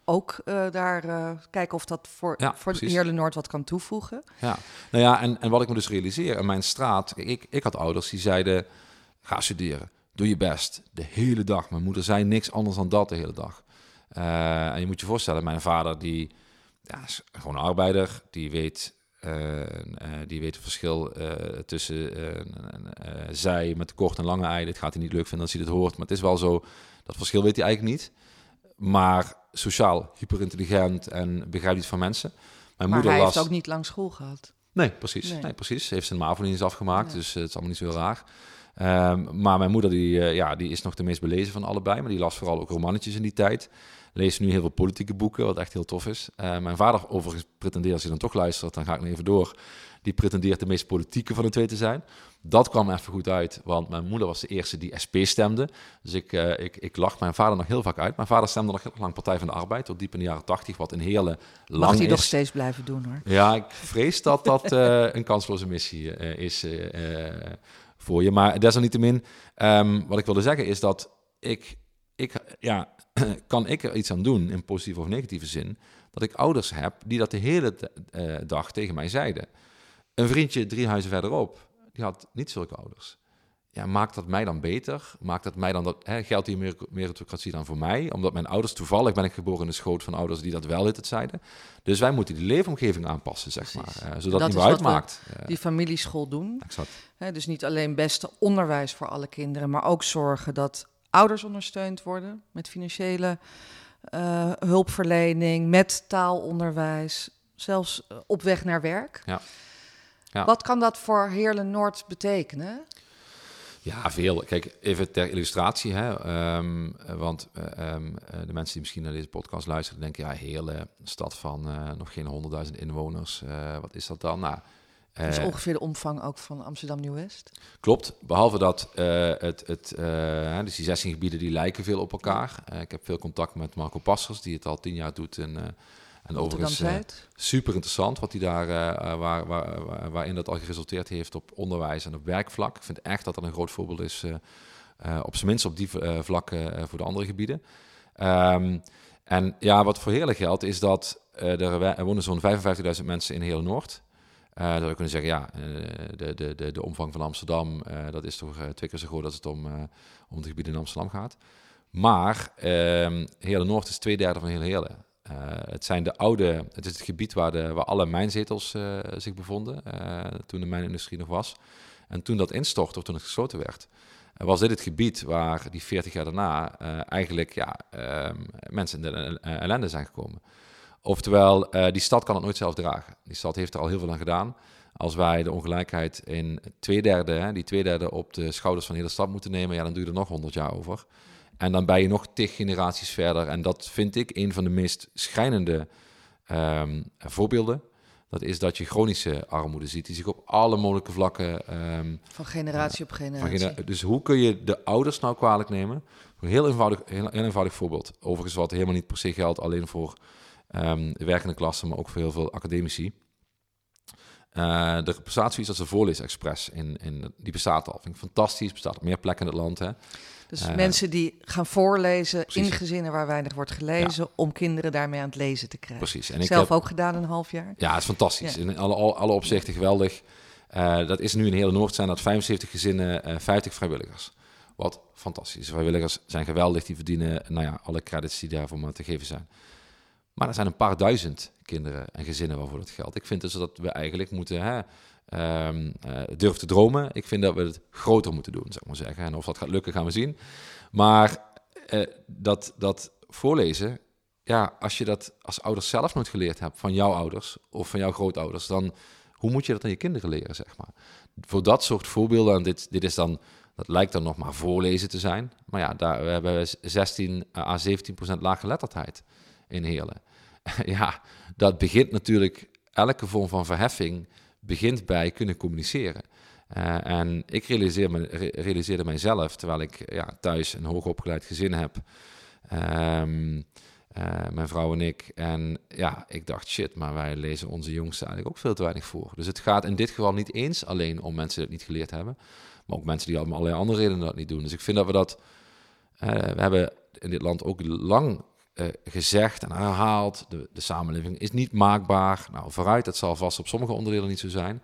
ook uh, daar uh, kijken of dat voor, Ja, voor precies. Heerlen Noord wat kan toevoegen. Ja, nou ja, en, en wat ik me dus realiseer in mijn straat, ik, ik had ouders die zeiden, ga studeren, doe je best, de hele dag. Mijn moeder zei niks anders dan dat de hele dag. Eh, en je moet je voorstellen, mijn vader die ja, is gewoon een arbeider, die weet, eh, eh, die weet het verschil eh, tussen eh, eh, zij met de korte en lange ei. Dit gaat hij niet leuk vinden als hij dit hoort, maar het is wel zo, dat verschil weet hij eigenlijk niet. Maar sociaal, hyperintelligent en begrijpt iets van mensen. Mijn Maar moeder hij las... heeft ook niet lang school gehad. Nee, precies. Nee. Nee. precies. Heeft zijn MAVO niet eens afgemaakt, dus eh, het is allemaal niet zo raar. Ehm, maar mijn moeder die, eh, ja, die is nog de meest belezen van allebei, maar die las vooral ook romannetjes in die tijd. Leest nu heel veel politieke boeken, wat echt heel tof is. Eh, mijn vader overigens pretendeert, als hij dan toch luistert, dan ga ik nog even door. Die pretendeert de meest politieke van de twee te zijn. Dat kwam even goed uit, want mijn moeder was de eerste die SP stemde. Dus ik, eh, ik, ik lach mijn vader nog heel vaak uit. Mijn vader stemde nog heel lang Partij van de Arbeid, tot diep in de jaren tachtig, wat een hele lang Mag hij is. nog steeds blijven doen hoor. Ja, ik vrees dat dat eh, een kansloze missie is voor je. Maar desalniettemin, ehm, wat ik wilde zeggen is dat ik, ik ja, kan ik er iets aan doen in positieve of negatieve zin, dat ik ouders heb die dat de hele eh, dag tegen mij zeiden. Een vriendje drie huizen verderop, die had niet zulke ouders. Ja, maakt dat mij dan beter? Maakt dat mij dan dat, hè, geldt die mer- meritocratie dan voor mij? Omdat mijn ouders, toevallig ben ik geboren in de schoot van ouders die dat wel het zeiden. Dus wij moeten die leefomgeving aanpassen, zeg Precies. maar. eh, zodat Dat het niet meer uitmaakt. Die familieschool doen. exact. Hè, dus niet alleen beste onderwijs voor alle kinderen, maar ook zorgen dat ouders ondersteund worden met financiële eh, hulpverlening, met taalonderwijs, zelfs eh, op weg naar werk. Ja. Ja. Wat kan dat voor Heerlen Noord betekenen? Ja, veel. Kijk, even ter illustratie. Hè, ehm, eh, want eh, ehm, eh, de mensen die misschien naar deze podcast luisteren, denken, ja, hele stad van nog geen 100.000 inwoners. wat is dat dan? Nou, Dat is eh, ongeveer de omvang ook van Amsterdam Nieuw-West. Klopt, behalve dat eh, het, het, eh, dus die 16 gebieden die lijken veel op elkaar. Ik heb veel contact met Marco Passers, die het al tien jaar doet. En, en overigens super interessant wat hij daar, waar, waar, waar- waarin dat al geresulteerd heeft op onderwijs en op werkvlak. Ik vind echt dat dat een groot voorbeeld is, op zijn minst op die vlakken voor de andere gebieden. Ehm, en ja, wat voor Heerlen geldt, is dat er, wonen zo'n 55.000 mensen in Heerlen Noord. Dan zou je kunnen zeggen, ja, eh, de, de, de, de omvang van Amsterdam, eh, dat is toch twee keer zo groot als het om, om het gebied in Amsterdam gaat. Maar ehm Heerlen Noord is twee derde van heel Heerlen. Het zijn de oude, het is het gebied waar, de, waar alle mijnzetels zich bevonden, toen de mijnindustrie nog was. En toen dat instortte, of toen het gesloten werd, was dit het gebied waar die 40 jaar daarna eigenlijk ja, ehm, mensen in de ellende zijn gekomen. Oftewel, eh, die stad kan het nooit zelf dragen. Die stad heeft er al heel veel aan gedaan. Als wij de ongelijkheid in twee derde, hè, die twee derde op de schouders van de hele stad moeten nemen, ja, dan doe je er nog 100 jaar over. En dan ben je nog tig generaties verder. En dat vind ik een van de meest schrijnende ehm, voorbeelden. Dat is dat je chronische armoede ziet, die zich op alle mogelijke vlakken ehm, Van generatie op van generatie. genera- dus hoe kun je de ouders nou kwalijk nemen? Een heel eenvoudig, heel, heel eenvoudig voorbeeld. Overigens wat helemaal niet per se geldt alleen voor ehm, de werkende klasse, maar ook voor heel veel academici. Eh er bestaat zoiets als de voorleesexpress. In, in, die bestaat al. Vind ik fantastisch. Bestaat op meer plekken in het land. Hè. Dus Eh, mensen die gaan voorlezen in gezinnen waar weinig wordt gelezen, om kinderen daarmee aan het lezen te krijgen. Precies. En ik Zelf heb, ook gedaan een half jaar. Ja, het is fantastisch. Ja. In alle, alle, alle opzichten geweldig. Eh, dat is nu in hele Noord zijn dat 75 gezinnen, eh 50 vrijwilligers. Wat fantastisch. Vrijwilligers zijn geweldig. Die verdienen nou ja, alle credits die daarvoor maar te geven zijn. Maar er zijn een paar duizend kinderen en gezinnen waarvoor dat geldt. Ik vind dus dat we eigenlijk moeten hè, ehm, eh, durven te dromen. Ik vind dat we het groter moeten doen, zeg maar zeggen. En of dat gaat lukken, gaan we zien. Maar eh, dat, dat voorlezen, ja, als je dat als ouders zelf nooit geleerd hebt van jouw ouders of van jouw grootouders, dan hoe moet je dat aan je kinderen leren, zeg maar? Voor dat soort voorbeelden, en dit, dit is dan, dat lijkt dan nog maar voorlezen te zijn, maar ja, daar, we hebben 16 à 17 procent laaggeletterdheid in Heerlen. ja, dat begint natuurlijk, elke vorm van verheffing begint bij kunnen communiceren. Eh, en ik realiseer me, re- realiseerde mijzelf, terwijl ik ja, thuis een hoogopgeleid gezin heb, ehm, Eh, mijn vrouw en ik. En ja, ik dacht, shit, maar wij lezen onze jongsten eigenlijk ook veel te weinig voor. Dus het gaat in dit geval niet eens alleen om mensen die het niet geleerd hebben, maar ook mensen die allemaal allerlei andere redenen dat niet doen. Dus ik vind dat we dat, uh, we hebben in dit land ook lang uh, gezegd en herhaald, de, de samenleving is niet maakbaar. Nou, vooruit, dat zal vast op sommige onderdelen niet zo zijn,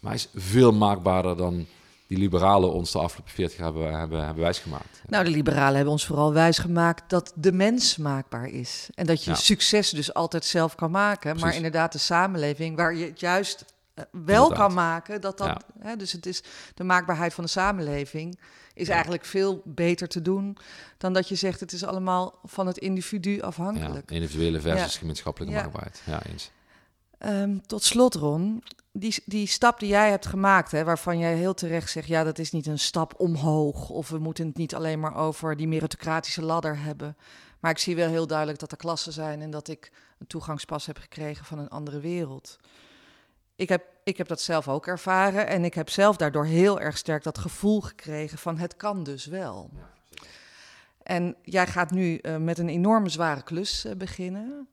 maar hij is veel maakbaarder dan die liberalen ons de afgelopen 40 jaar hebben, hebben, hebben wijsgemaakt. Nou, de liberalen hebben ons vooral wijsgemaakt dat de mens maakbaar is. En dat je succes dus altijd zelf kan maken. Maar inderdaad, de samenleving waar je het juist uh, wel kan maken, dat dat, ja. hè, dus het is de maakbaarheid van de samenleving is eigenlijk veel beter te doen dan dat je zegt het is allemaal van het individu afhankelijk. individuele versus gemeenschappelijke maakbaarheid. Ja, eens. Um, tot slot, Ron, die, die stap die jij hebt gemaakt, hè, waarvan jij heel terecht zegt, ja, dat is niet een stap omhoog. Of we moeten het niet alleen maar over die meritocratische ladder hebben. Maar ik zie wel heel duidelijk dat er klassen zijn en dat ik een toegangspas heb gekregen van een andere wereld. Ik heb, ik heb dat zelf ook ervaren en ik heb zelf daardoor heel erg sterk dat gevoel gekregen van het kan dus wel. En jij gaat nu uh, met een enorme zware klus uh, beginnen.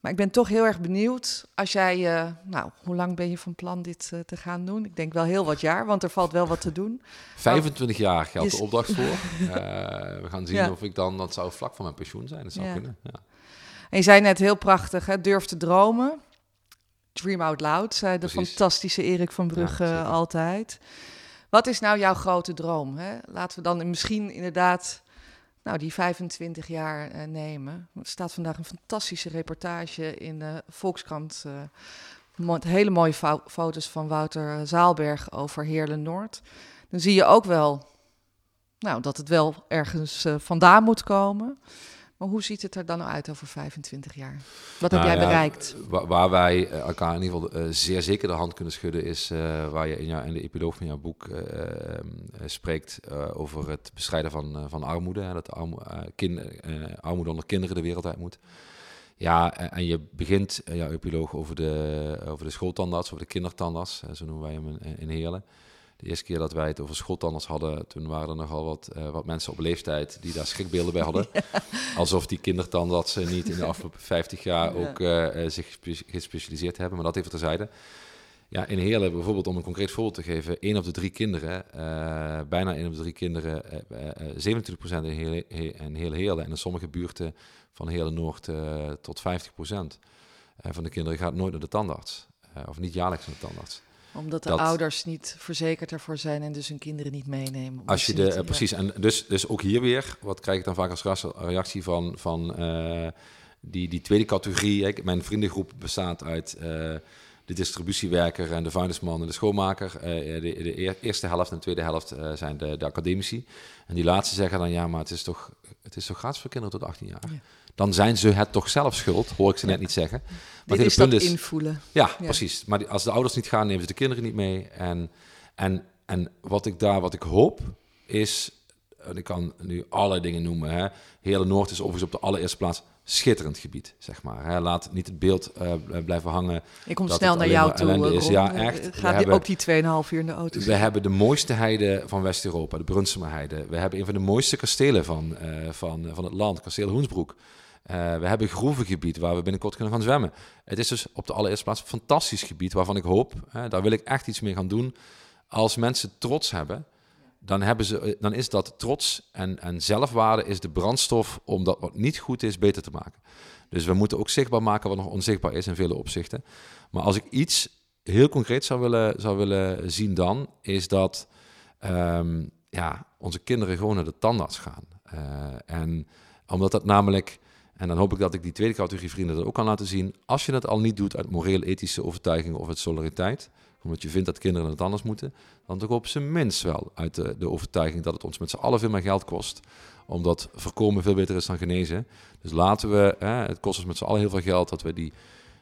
Maar ik ben toch heel erg benieuwd als jij, uh, nou, hoe lang ben je van plan dit te gaan doen? Ik denk wel heel wat jaar, want er valt wel wat te doen. 25 jaar geldt de opdracht voor. we gaan zien ja. of ik dan, dat zou vlak van mijn pensioen zijn, dat zou ja. kunnen. Ja. En je zei net heel prachtig, hè, durf te dromen. Dream out loud, zei de Precies. fantastische Erik van Brugge altijd. Wat is nou jouw grote droom? Hè? Laten we dan misschien inderdaad nou, die 25 jaar uh, nemen. Er staat vandaag een fantastische reportage in de Volkskrant. Uh, hele mooie fo foto's van Wouter Zaalberg over Heerlen Noord. Dan zie je ook wel nou, dat het wel ergens uh, vandaan moet komen. Maar hoe ziet het er dan uit over 25 jaar? Wat nou, heb jij ja, bereikt? Waar, waar, wij elkaar in ieder geval uh, zeer zeker de hand kunnen schudden, is uh, waar je in, jou, in de epiloog van jouw boek uh, spreekt over het bestrijden van, van armoede. Hè, dat armo kind, armoede onder kinderen de wereld uit moet. Ja, en je begint jouw epiloog over de, over de schooltandarts, over de kindertandarts, zo noemen wij hem in, in Heerlen. De eerste keer dat wij het over schooltanders hadden, toen waren er nogal wat, uh, wat mensen op leeftijd die daar schrikbeelden bij hadden. Ja. Alsof die kindertandartsen niet in de afgelopen 50 jaar ook uh, zich gespecialiseerd hebben, maar dat even terzijde. Ja, in Heerlen bijvoorbeeld, om een concreet voorbeeld te geven, één op de drie kinderen, uh, bijna één op de drie kinderen, 27% in Heerlen, in Heerlen en in sommige buurten van Heerlen Noord tot 50% van de kinderen gaat nooit naar de tandarts. of niet jaarlijks naar de tandarts omdat de ouders niet verzekerd ervoor zijn en dus hun kinderen niet meenemen. Als je de, precies, en dus, dus ook hier weer, wat krijg ik dan vaak als reactie van, van uh, die, die tweede categorie. Mijn vriendengroep bestaat uit uh, de distributiewerker en de vuilnisman en de schoonmaker. Uh, de, de, eerste helft en de tweede helft zijn de, de academici. En die laatste zeggen dan, ja, maar het is toch, het is toch gratis voor kinderen tot 18 jaar? Ja dan zijn ze het toch zelf schuld, hoor ik ze net niet zeggen. Maar Dit is punt dat is, invoelen. Ja, ja, precies. Maar als de ouders niet gaan, nemen ze de kinderen niet mee. En, en, en wat ik daar, wat ik hoop, is, en ik kan nu allerlei dingen noemen. Hè. Hele Noord is overigens op de allereerste plaats schitterend gebied, zeg maar. Hè. Laat niet het beeld uh, blijven hangen. Ik kom snel naar jou toe. Is. Ja, echt. Gaat hebben, ook die 2,5 uur in de auto? We hebben de mooiste heide van West-Europa, de Brunsumerheide. We hebben een van de mooiste kastelen van, uh, van, van het land, kasteel Hoensbroek. Uh, we hebben groevengebied waar we binnenkort kunnen gaan zwemmen. Het is dus op de allereerste plaats een fantastisch gebied waarvan ik hoop, daar wil ik echt iets mee gaan doen. Als mensen trots hebben, dan, hebben ze, eh, dan is dat trots en, en zelfwaarde is de brandstof om dat wat niet goed is beter te maken. Dus we moeten ook zichtbaar maken wat nog onzichtbaar is in vele opzichten. Maar als ik iets heel concreet zou willen, zou willen zien dan, is dat um, ja, onze kinderen gewoon naar de tandarts gaan. Uh, en omdat dat namelijk en dan hoop ik dat ik die tweede categorie vrienden dat ook kan laten zien. Als je het al niet doet uit moreel-ethische overtuigingen of uit solidariteit, omdat je vindt dat kinderen het anders moeten, dan toch op zijn minst wel uit de, overtuiging dat het ons met z'n allen veel meer geld kost. Omdat voorkomen veel beter is dan genezen. Dus laten we, hè, het kost ons met z'n allen heel veel geld, dat we die,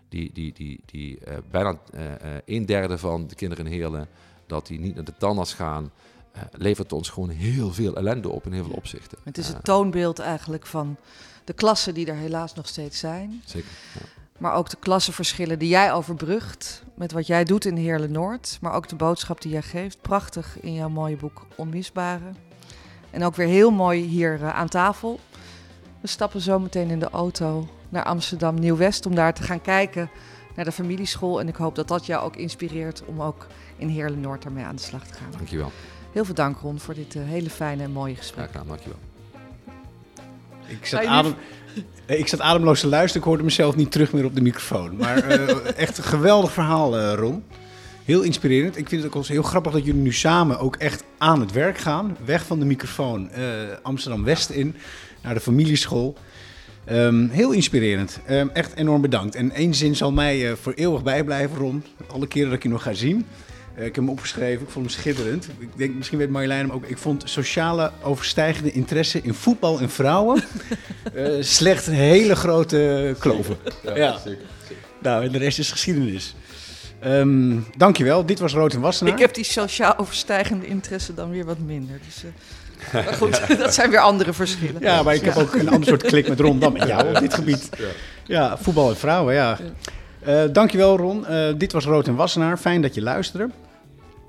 die, die, die, die uh, bijna uh, een derde van de kinderen in dat die niet naar de tandarts gaan. Uh, levert ons gewoon heel veel ellende op in heel veel opzichten. Het is het toonbeeld eigenlijk van de klassen die er helaas nog steeds zijn. Zeker. Ja. Maar ook de klassenverschillen die jij overbrugt met wat jij doet in Heerlen Noord. Maar ook de boodschap die jij geeft. Prachtig in jouw mooie boek Onmisbare. En ook weer heel mooi hier uh, aan tafel. We stappen zo meteen in de auto naar Amsterdam Nieuw-West om daar te gaan kijken naar de familieschool. En ik hoop dat dat jou ook inspireert om ook in Heerlen Noord ermee aan de slag te gaan. Dankjewel. Heel veel dank Ron voor dit uh, hele fijne en mooie gesprek. Ja, gedaan, dankjewel. Ik zat, adem, eh, ik zat ademloos te luisteren. Ik hoorde mezelf niet terug meer op de microfoon. Maar uh, echt een geweldig verhaal, uh, Ron. Heel inspirerend. Ik vind het ook heel grappig dat jullie nu samen ook echt aan het werk gaan. Weg van de microfoon Amsterdam-West in, naar de familieschool. Um, heel inspirerend. Um, echt enorm bedankt. En één zin zal mij uh, voor eeuwig bijblijven, Ron. Alle keren dat ik je nog ga zien. Uh, ik heb hem opgeschreven, ik vond hem schitterend. Ik denk, misschien weet Marjolein hem ook. Ik vond sociale overstijgende interesse in voetbal en vrouwen uh, slecht een hele grote kloven. Ja, ja. Zeker, zeker. Nou, en de rest is geschiedenis. Um, dankjewel, dit was Rood en Wassenaar. Ik heb die sociaal overstijgende interesse dan weer wat minder. Dus, maar goed, dat zijn weer andere verschillen. Ja, maar ik heb ook een ander soort klik met Ron dan met jou op dit gebied. Ja, voetbal en vrouwen, ja. Uh, dankjewel Ron. Uh, dit was Rood en Wassenaar. Fijn dat je luisterde.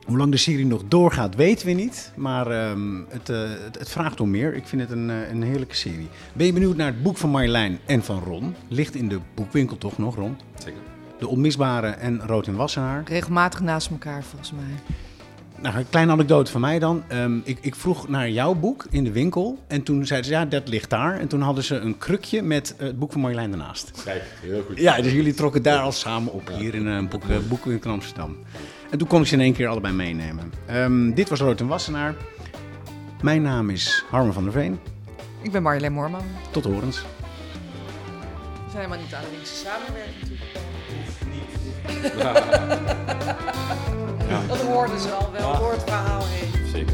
Hoe lang de serie nog doorgaat, weten we niet. Maar um, het, uh, het, het, vraagt om meer. Ik vind het een, een heerlijke serie. Ben je benieuwd naar het boek van Marjolein en van Ron? Ligt in de boekwinkel toch nog, Ron? Zeker. De Onmisbare en Rood en Wassenaar. Regelmatig naast elkaar, volgens mij. Nou, een kleine anekdote van mij dan. Um, ik, ik, vroeg naar jouw boek in de winkel. En toen zeiden ze, ja, dat ligt daar. En toen hadden ze een krukje met uh, het boek van Marjolein ernaast. Kijk, heel goed. Ja, dus jullie trokken daar al samen op, hier in een boek, uh, boekwinkel in Amsterdam. En toen kon ik ze in één keer allebei meenemen. Um, dit was Rood en Wassenaar. Mijn naam is Harmen van der Veen. Ik ben Marjolein Moorman. Tot horens. We zijn helemaal niet aan de linkse samenwerking natuurlijk. Ja. Dat hoorden ze al wel, door het verhaal heen. Zeker.